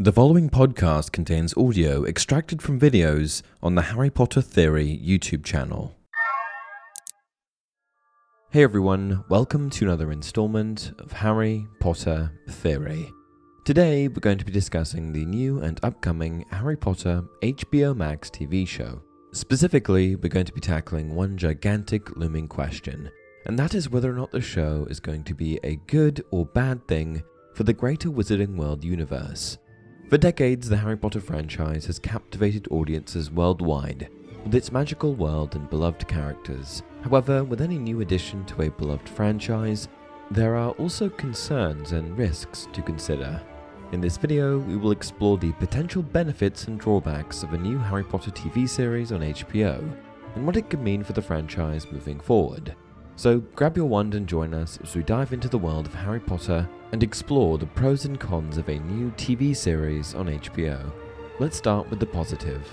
The following podcast contains audio extracted from videos on the Harry Potter Theory YouTube channel. Hey everyone, welcome to another installment of Harry Potter Theory. Today we're going to be discussing the new and upcoming Harry Potter HBO Max TV show. Specifically, we're going to be tackling one gigantic looming question, and that is whether or not the show is going to be a good or bad thing for the greater Wizarding World universe. For decades, the Harry Potter franchise has captivated audiences worldwide with its magical world and beloved characters. However, with any new addition to a beloved franchise, there are also concerns and risks to consider. In this video, we will explore the potential benefits and drawbacks of a new Harry Potter TV series on HBO, and what it could mean for the franchise moving forward. So grab your wand and join us as we dive into the world of Harry Potter and explore the pros and cons of a new TV series on HBO. Let's start with the positive.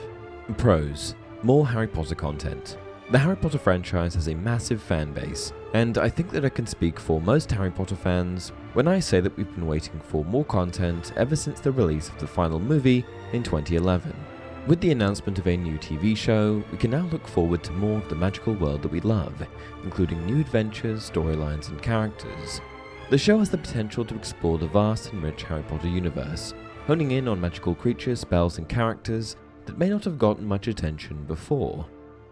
Pros More Harry Potter content. The Harry Potter franchise has a massive fan base, and I think that I can speak for most Harry Potter fans when I say that we've been waiting for more content ever since the release of the final movie in 2011. With the announcement of a new TV show, we can now look forward to more of the magical world that we love, including new adventures, storylines, and characters. The show has the potential to explore the vast and rich Harry Potter universe, honing in on magical creatures, spells, and characters that may not have gotten much attention before.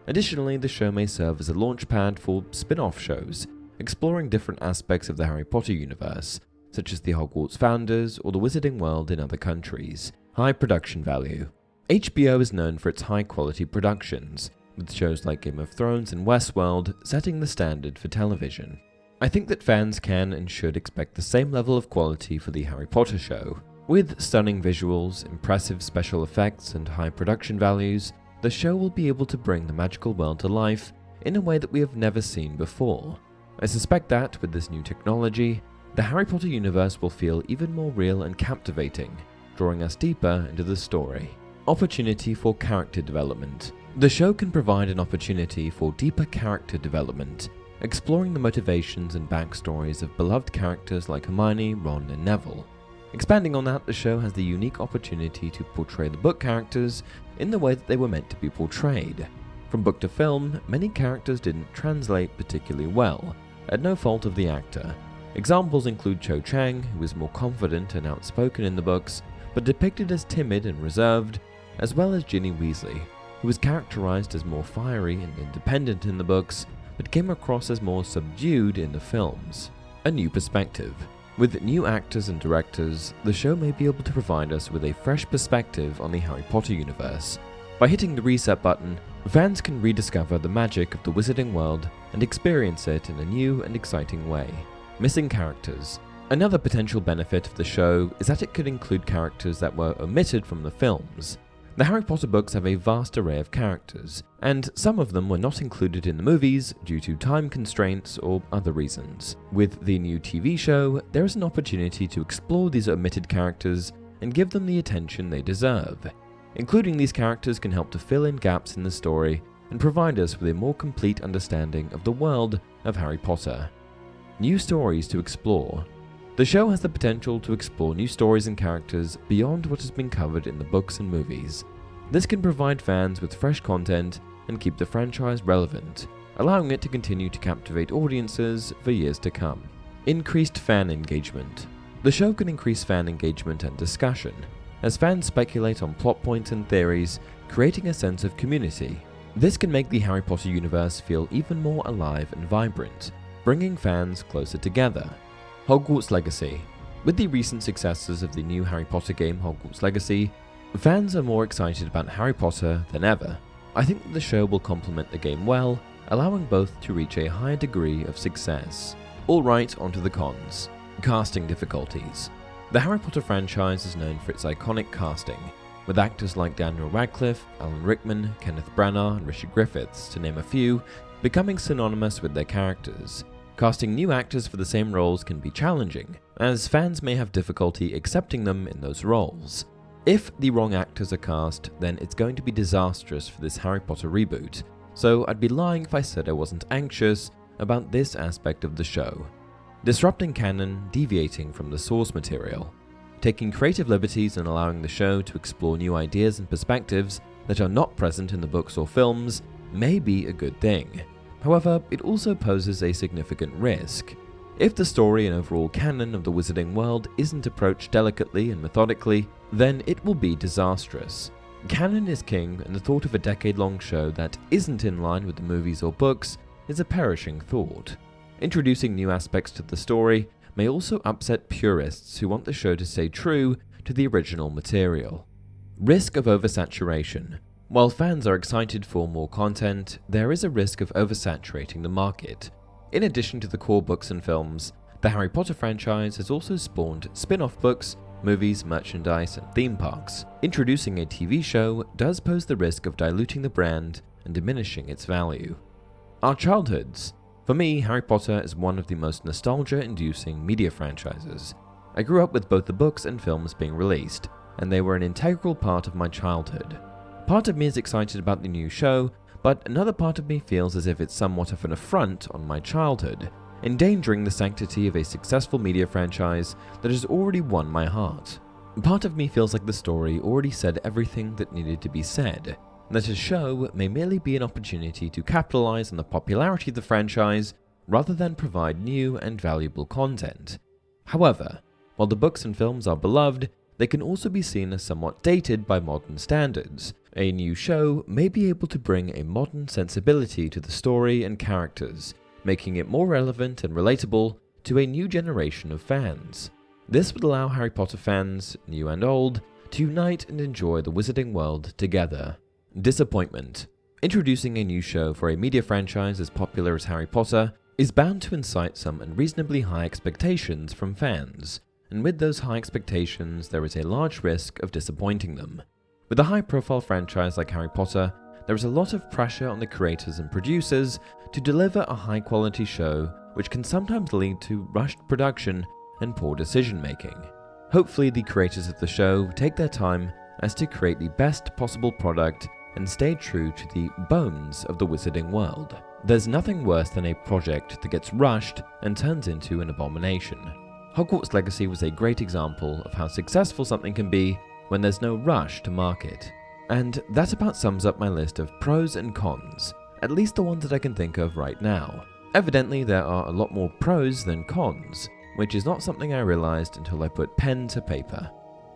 Additionally, the show may serve as a launchpad for spin off shows, exploring different aspects of the Harry Potter universe, such as the Hogwarts founders or the Wizarding world in other countries. High production value. HBO is known for its high quality productions, with shows like Game of Thrones and Westworld setting the standard for television. I think that fans can and should expect the same level of quality for the Harry Potter show. With stunning visuals, impressive special effects, and high production values, the show will be able to bring the magical world to life in a way that we have never seen before. I suspect that, with this new technology, the Harry Potter universe will feel even more real and captivating, drawing us deeper into the story. Opportunity for character development. The show can provide an opportunity for deeper character development, exploring the motivations and backstories of beloved characters like Hermione, Ron, and Neville. Expanding on that, the show has the unique opportunity to portray the book characters in the way that they were meant to be portrayed. From book to film, many characters didn't translate particularly well, at no fault of the actor. Examples include Cho Chang, who was more confident and outspoken in the books, but depicted as timid and reserved, as well as Ginny Weasley, who was characterized as more fiery and independent in the books, but came across as more subdued in the films. A new perspective. With new actors and directors, the show may be able to provide us with a fresh perspective on the Harry Potter universe. By hitting the reset button, fans can rediscover the magic of the wizarding world and experience it in a new and exciting way. Missing characters. Another potential benefit of the show is that it could include characters that were omitted from the films. The Harry Potter books have a vast array of characters, and some of them were not included in the movies due to time constraints or other reasons. With the new TV show, there is an opportunity to explore these omitted characters and give them the attention they deserve. Including these characters can help to fill in gaps in the story and provide us with a more complete understanding of the world of Harry Potter. New stories to explore. The show has the potential to explore new stories and characters beyond what has been covered in the books and movies. This can provide fans with fresh content and keep the franchise relevant, allowing it to continue to captivate audiences for years to come. Increased fan engagement. The show can increase fan engagement and discussion, as fans speculate on plot points and theories, creating a sense of community. This can make the Harry Potter universe feel even more alive and vibrant, bringing fans closer together. Hogwarts Legacy. With the recent successes of the new Harry Potter game Hogwarts Legacy, fans are more excited about Harry Potter than ever. I think that the show will complement the game well, allowing both to reach a higher degree of success. Alright, onto the cons. Casting difficulties. The Harry Potter franchise is known for its iconic casting, with actors like Daniel Radcliffe, Alan Rickman, Kenneth Branagh, and Richard Griffiths, to name a few, becoming synonymous with their characters. Casting new actors for the same roles can be challenging, as fans may have difficulty accepting them in those roles. If the wrong actors are cast, then it's going to be disastrous for this Harry Potter reboot, so I'd be lying if I said I wasn't anxious about this aspect of the show. Disrupting canon, deviating from the source material, taking creative liberties and allowing the show to explore new ideas and perspectives that are not present in the books or films may be a good thing. However, it also poses a significant risk. If the story and overall canon of the wizarding world isn't approached delicately and methodically, then it will be disastrous. Canon is king, and the thought of a decade long show that isn't in line with the movies or books is a perishing thought. Introducing new aspects to the story may also upset purists who want the show to stay true to the original material. Risk of oversaturation. While fans are excited for more content, there is a risk of oversaturating the market. In addition to the core books and films, the Harry Potter franchise has also spawned spin off books, movies, merchandise, and theme parks. Introducing a TV show does pose the risk of diluting the brand and diminishing its value. Our childhoods. For me, Harry Potter is one of the most nostalgia inducing media franchises. I grew up with both the books and films being released, and they were an integral part of my childhood. Part of me is excited about the new show, but another part of me feels as if it's somewhat of an affront on my childhood, endangering the sanctity of a successful media franchise that has already won my heart. Part of me feels like the story already said everything that needed to be said, and that a show may merely be an opportunity to capitalize on the popularity of the franchise rather than provide new and valuable content. However, while the books and films are beloved, they can also be seen as somewhat dated by modern standards, a new show may be able to bring a modern sensibility to the story and characters, making it more relevant and relatable to a new generation of fans. This would allow Harry Potter fans, new and old, to unite and enjoy the wizarding world together. Disappointment. Introducing a new show for a media franchise as popular as Harry Potter is bound to incite some unreasonably high expectations from fans, and with those high expectations, there is a large risk of disappointing them. With a high profile franchise like Harry Potter, there is a lot of pressure on the creators and producers to deliver a high quality show, which can sometimes lead to rushed production and poor decision making. Hopefully, the creators of the show take their time as to create the best possible product and stay true to the bones of the wizarding world. There's nothing worse than a project that gets rushed and turns into an abomination. Hogwarts Legacy was a great example of how successful something can be when there's no rush to market. And that about sums up my list of pros and cons, at least the ones that I can think of right now. Evidently, there are a lot more pros than cons, which is not something I realized until I put pen to paper.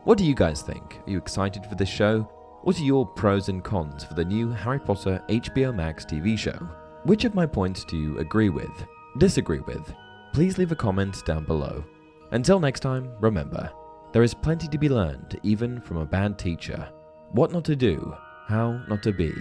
What do you guys think? Are you excited for this show? What are your pros and cons for the new Harry Potter HBO Max TV show? Which of my points do you agree with, disagree with? Please leave a comment down below. Until next time, remember, there is plenty to be learned, even from a bad teacher. What not to do, how not to be.